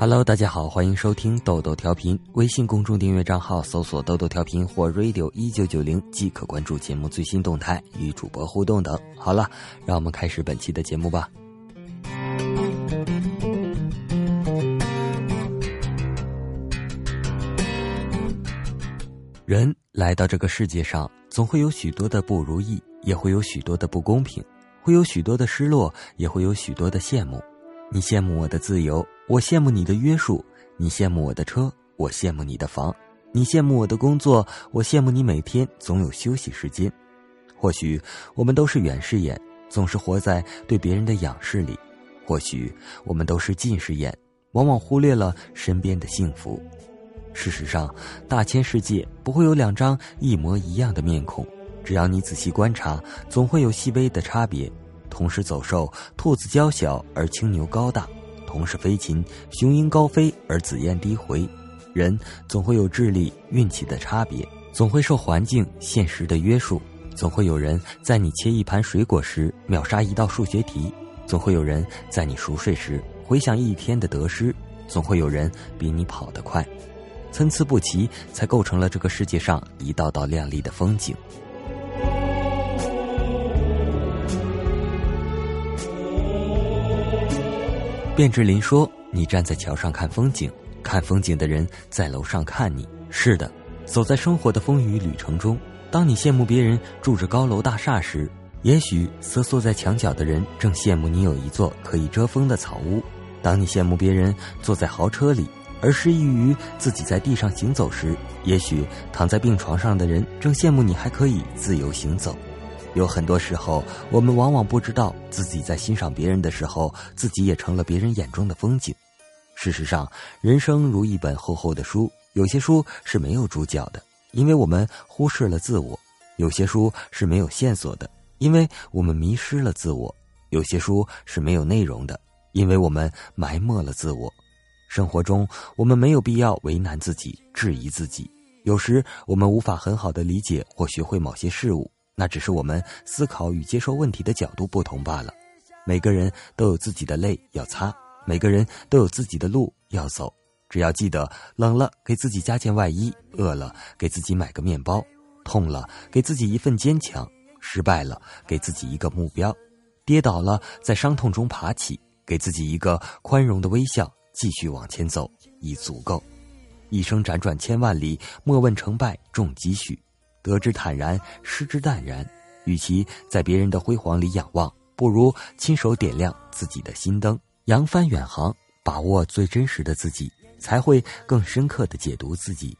Hello，大家好，欢迎收听豆豆调频。微信公众订阅账号搜索“豆豆调频”或 “radio 一九九零”即可关注节目最新动态与主播互动等。好了，让我们开始本期的节目吧。人来到这个世界上，总会有许多的不如意，也会有许多的不公平，会有许多的失落，也会有许多的羡慕。你羡慕我的自由，我羡慕你的约束；你羡慕我的车，我羡慕你的房；你羡慕我的工作，我羡慕你每天总有休息时间。或许我们都是远视眼，总是活在对别人的仰视里；或许我们都是近视眼，往往忽略了身边的幸福。事实上，大千世界不会有两张一模一样的面孔，只要你仔细观察，总会有细微的差别。同是走兽，兔子娇小而青牛高大；同是飞禽，雄鹰高飞而紫燕低回。人总会有智力、运气的差别，总会受环境、现实的约束。总会有人在你切一盘水果时秒杀一道数学题，总会有人在你熟睡时回想一天的得失，总会有人比你跑得快。参差不齐，才构成了这个世界上一道道亮丽的风景。卞之琳说：“你站在桥上看风景，看风景的人在楼上看你。是的，走在生活的风雨旅程中，当你羡慕别人住着高楼大厦时，也许瑟缩在墙角的人正羡慕你有一座可以遮风的草屋；当你羡慕别人坐在豪车里，而失意于自己在地上行走时，也许躺在病床上的人正羡慕你还可以自由行走。”有很多时候，我们往往不知道自己在欣赏别人的时候，自己也成了别人眼中的风景。事实上，人生如一本厚厚的书，有些书是没有主角的，因为我们忽视了自我；有些书是没有线索的，因为我们迷失了自我；有些书是没有内容的，因为我们埋没了自我。生活中，我们没有必要为难自己、质疑自己。有时，我们无法很好的理解或学会某些事物。那只是我们思考与接受问题的角度不同罢了。每个人都有自己的泪要擦，每个人都有自己的路要走。只要记得，冷了给自己加件外衣，饿了给自己买个面包，痛了给自己一份坚强，失败了给自己一个目标，跌倒了在伤痛中爬起，给自己一个宽容的微笑，继续往前走已足够。一生辗转千万里，莫问成败重几许。得之坦然，失之淡然。与其在别人的辉煌里仰望，不如亲手点亮自己的心灯，扬帆远航，把握最真实的自己，才会更深刻的解读自己。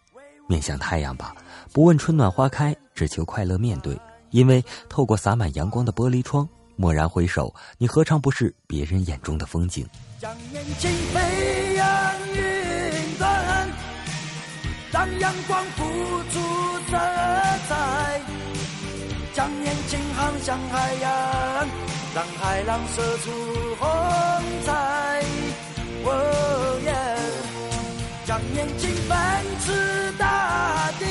面向太阳吧，不问春暖花开，只求快乐面对。因为透过洒满阳光的玻璃窗，蓦然回首，你何尝不是别人眼中的风景？将眼睛飞扬云端，让阳光付出。色在，将眼睛航向海洋，让海浪射出红彩。哦耶！将眼睛奔驰大地，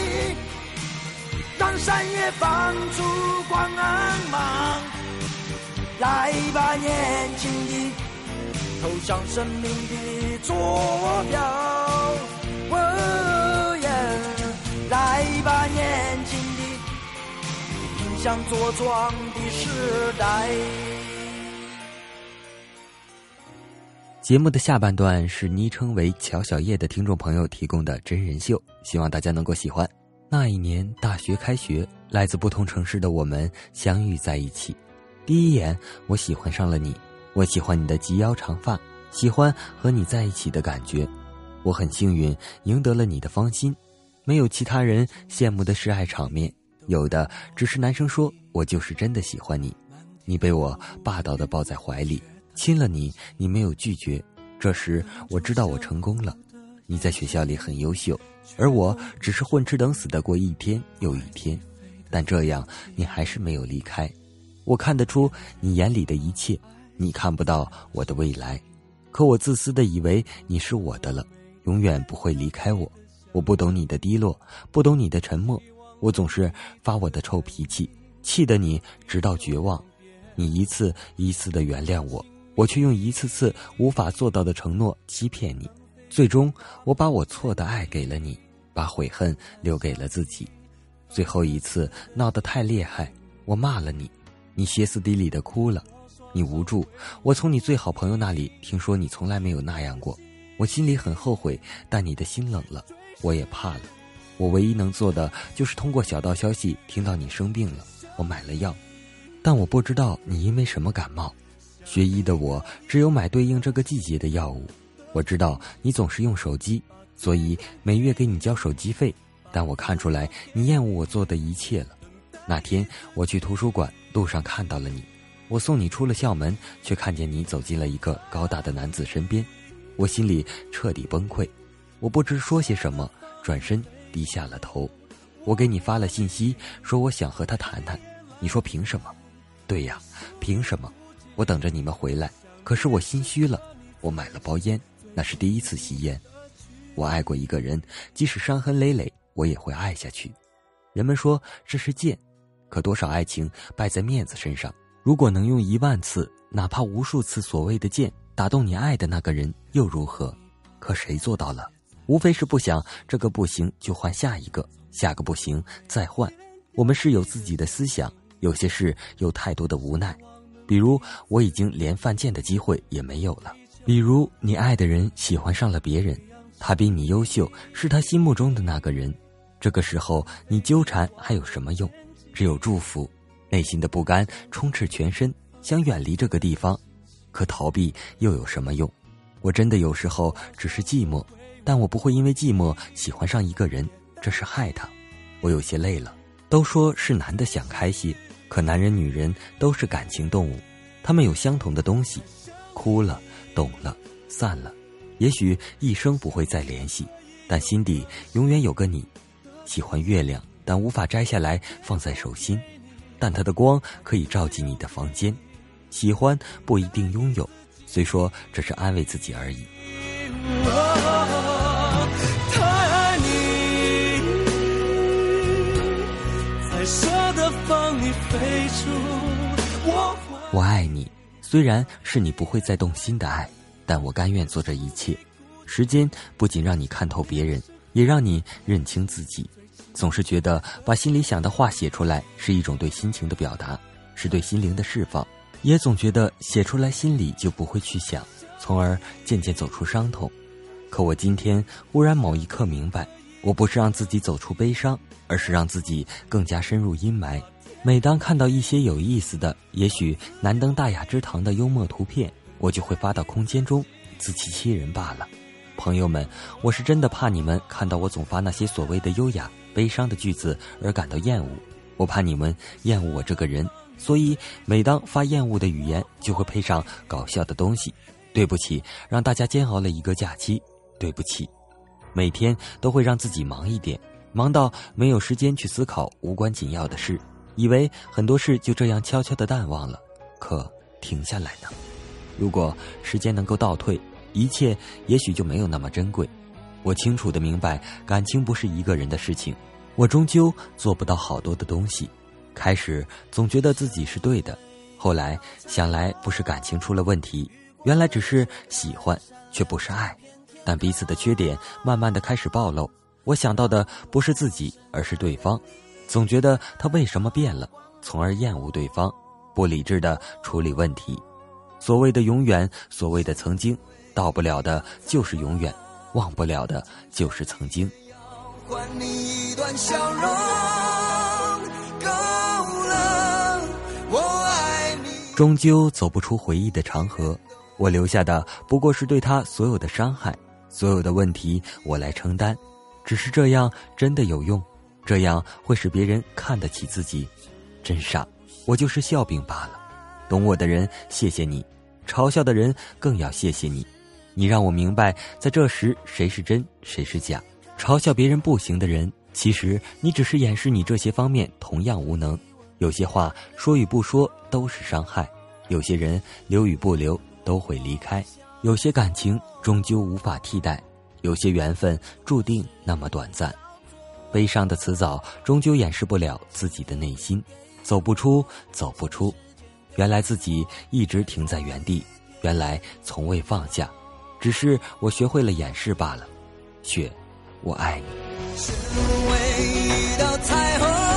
让山野放出光芒。来吧，年轻的，投向生命的坐标。哦耶！来吧，年轻，向茁壮的时代。节目的下半段是昵称为乔小叶的听众朋友提供的真人秀，希望大家能够喜欢。那一年大学开学，来自不同城市的我们相遇在一起。第一眼，我喜欢上了你，我喜欢你的及腰长发，喜欢和你在一起的感觉。我很幸运，赢得了你的芳心。没有其他人羡慕的示爱场面，有的只是男生说：“我就是真的喜欢你。”你被我霸道的抱在怀里，亲了你，你没有拒绝。这时我知道我成功了。你在学校里很优秀，而我只是混吃等死的过一天又一天。但这样你还是没有离开。我看得出你眼里的一切，你看不到我的未来。可我自私的以为你是我的了，永远不会离开我。我不懂你的低落，不懂你的沉默，我总是发我的臭脾气，气得你直到绝望。你一次一次的原谅我，我却用一次次无法做到的承诺欺骗你。最终，我把我错的爱给了你，把悔恨留给了自己。最后一次闹得太厉害，我骂了你，你歇斯底里的哭了，你无助。我从你最好朋友那里听说你从来没有那样过，我心里很后悔，但你的心冷了，我也怕了。我唯一能做的就是通过小道消息听到你生病了，我买了药，但我不知道你因为什么感冒。学医的我只有买对应这个季节的药物。我知道你总是用手机，所以每月给你交手机费。但我看出来你厌恶我做的一切了。那天我去图书馆，路上看到了你，我送你出了校门，却看见你走进了一个高大的男子身边，我心里彻底崩溃。我不知说些什么，转身低下了头。我给你发了信息，说我想和他谈谈。你说凭什么？对呀，凭什么？我等着你们回来，可是我心虚了。我买了包烟。那是第一次吸烟，我爱过一个人，即使伤痕累累，我也会爱下去。人们说这是贱，可多少爱情败在面子身上。如果能用一万次，哪怕无数次所谓的贱打动你爱的那个人，又如何？可谁做到了？无非是不想这个不行就换下一个，下个不行再换。我们是有自己的思想，有些事有太多的无奈，比如我已经连犯贱的机会也没有了。比如，你爱的人喜欢上了别人，他比你优秀，是他心目中的那个人。这个时候，你纠缠还有什么用？只有祝福。内心的不甘充斥全身，想远离这个地方，可逃避又有什么用？我真的有时候只是寂寞，但我不会因为寂寞喜欢上一个人，这是害他。我有些累了。都说是男的想开些，可男人女人都是感情动物，他们有相同的东西，哭了。懂了，散了，也许一生不会再联系，但心底永远有个你。喜欢月亮，但无法摘下来放在手心，但它的光可以照进你的房间。喜欢不一定拥有，虽说这是安慰自己而已。我爱你。虽然是你不会再动心的爱，但我甘愿做这一切。时间不仅让你看透别人，也让你认清自己。总是觉得把心里想的话写出来是一种对心情的表达，是对心灵的释放。也总觉得写出来心里就不会去想，从而渐渐走出伤痛。可我今天忽然某一刻明白，我不是让自己走出悲伤，而是让自己更加深入阴霾。每当看到一些有意思的、也许难登大雅之堂的幽默图片，我就会发到空间中，自欺欺人罢了。朋友们，我是真的怕你们看到我总发那些所谓的优雅、悲伤的句子而感到厌恶，我怕你们厌恶我这个人，所以每当发厌恶的语言，就会配上搞笑的东西。对不起，让大家煎熬了一个假期。对不起，每天都会让自己忙一点，忙到没有时间去思考无关紧要的事。以为很多事就这样悄悄的淡忘了，可停下来呢？如果时间能够倒退，一切也许就没有那么珍贵。我清楚的明白，感情不是一个人的事情，我终究做不到好多的东西。开始总觉得自己是对的，后来想来不是感情出了问题，原来只是喜欢，却不是爱。但彼此的缺点慢慢的开始暴露，我想到的不是自己，而是对方。总觉得他为什么变了，从而厌恶对方，不理智的处理问题。所谓的永远，所谓的曾经，到不了的就是永远，忘不了的就是曾经。还你一段笑容，够了，我爱你。终究走不出回忆的长河，我留下的不过是对他所有的伤害，所有的问题我来承担。只是这样真的有用？这样会使别人看得起自己，真傻！我就是笑柄罢了。懂我的人，谢谢你；嘲笑的人，更要谢谢你。你让我明白，在这时谁是真，谁是假。嘲笑别人不行的人，其实你只是掩饰你这些方面同样无能。有些话说与不说都是伤害，有些人留与不留都会离开，有些感情终究无法替代，有些缘分注定那么短暂。悲伤的辞藻终究掩饰不了自己的内心，走不出，走不出。原来自己一直停在原地，原来从未放下。只是我学会了掩饰罢了。雪，我爱你。身为一道彩虹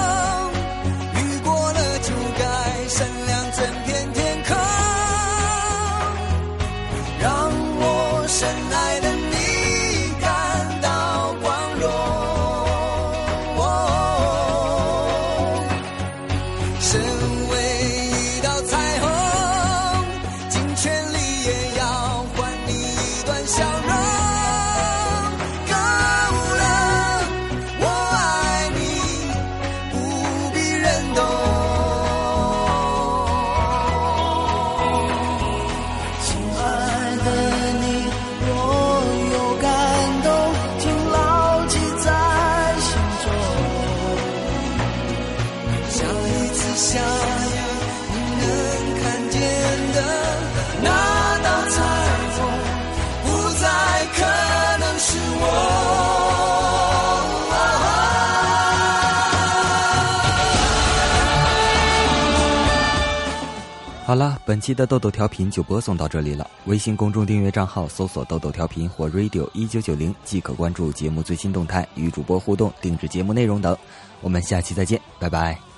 好了，本期的豆豆调频就播送到这里了。微信公众订阅账号搜索“豆豆调频”或 “radio 一九九零”，即可关注节目最新动态，与主播互动、定制节目内容等。我们下期再见，拜拜。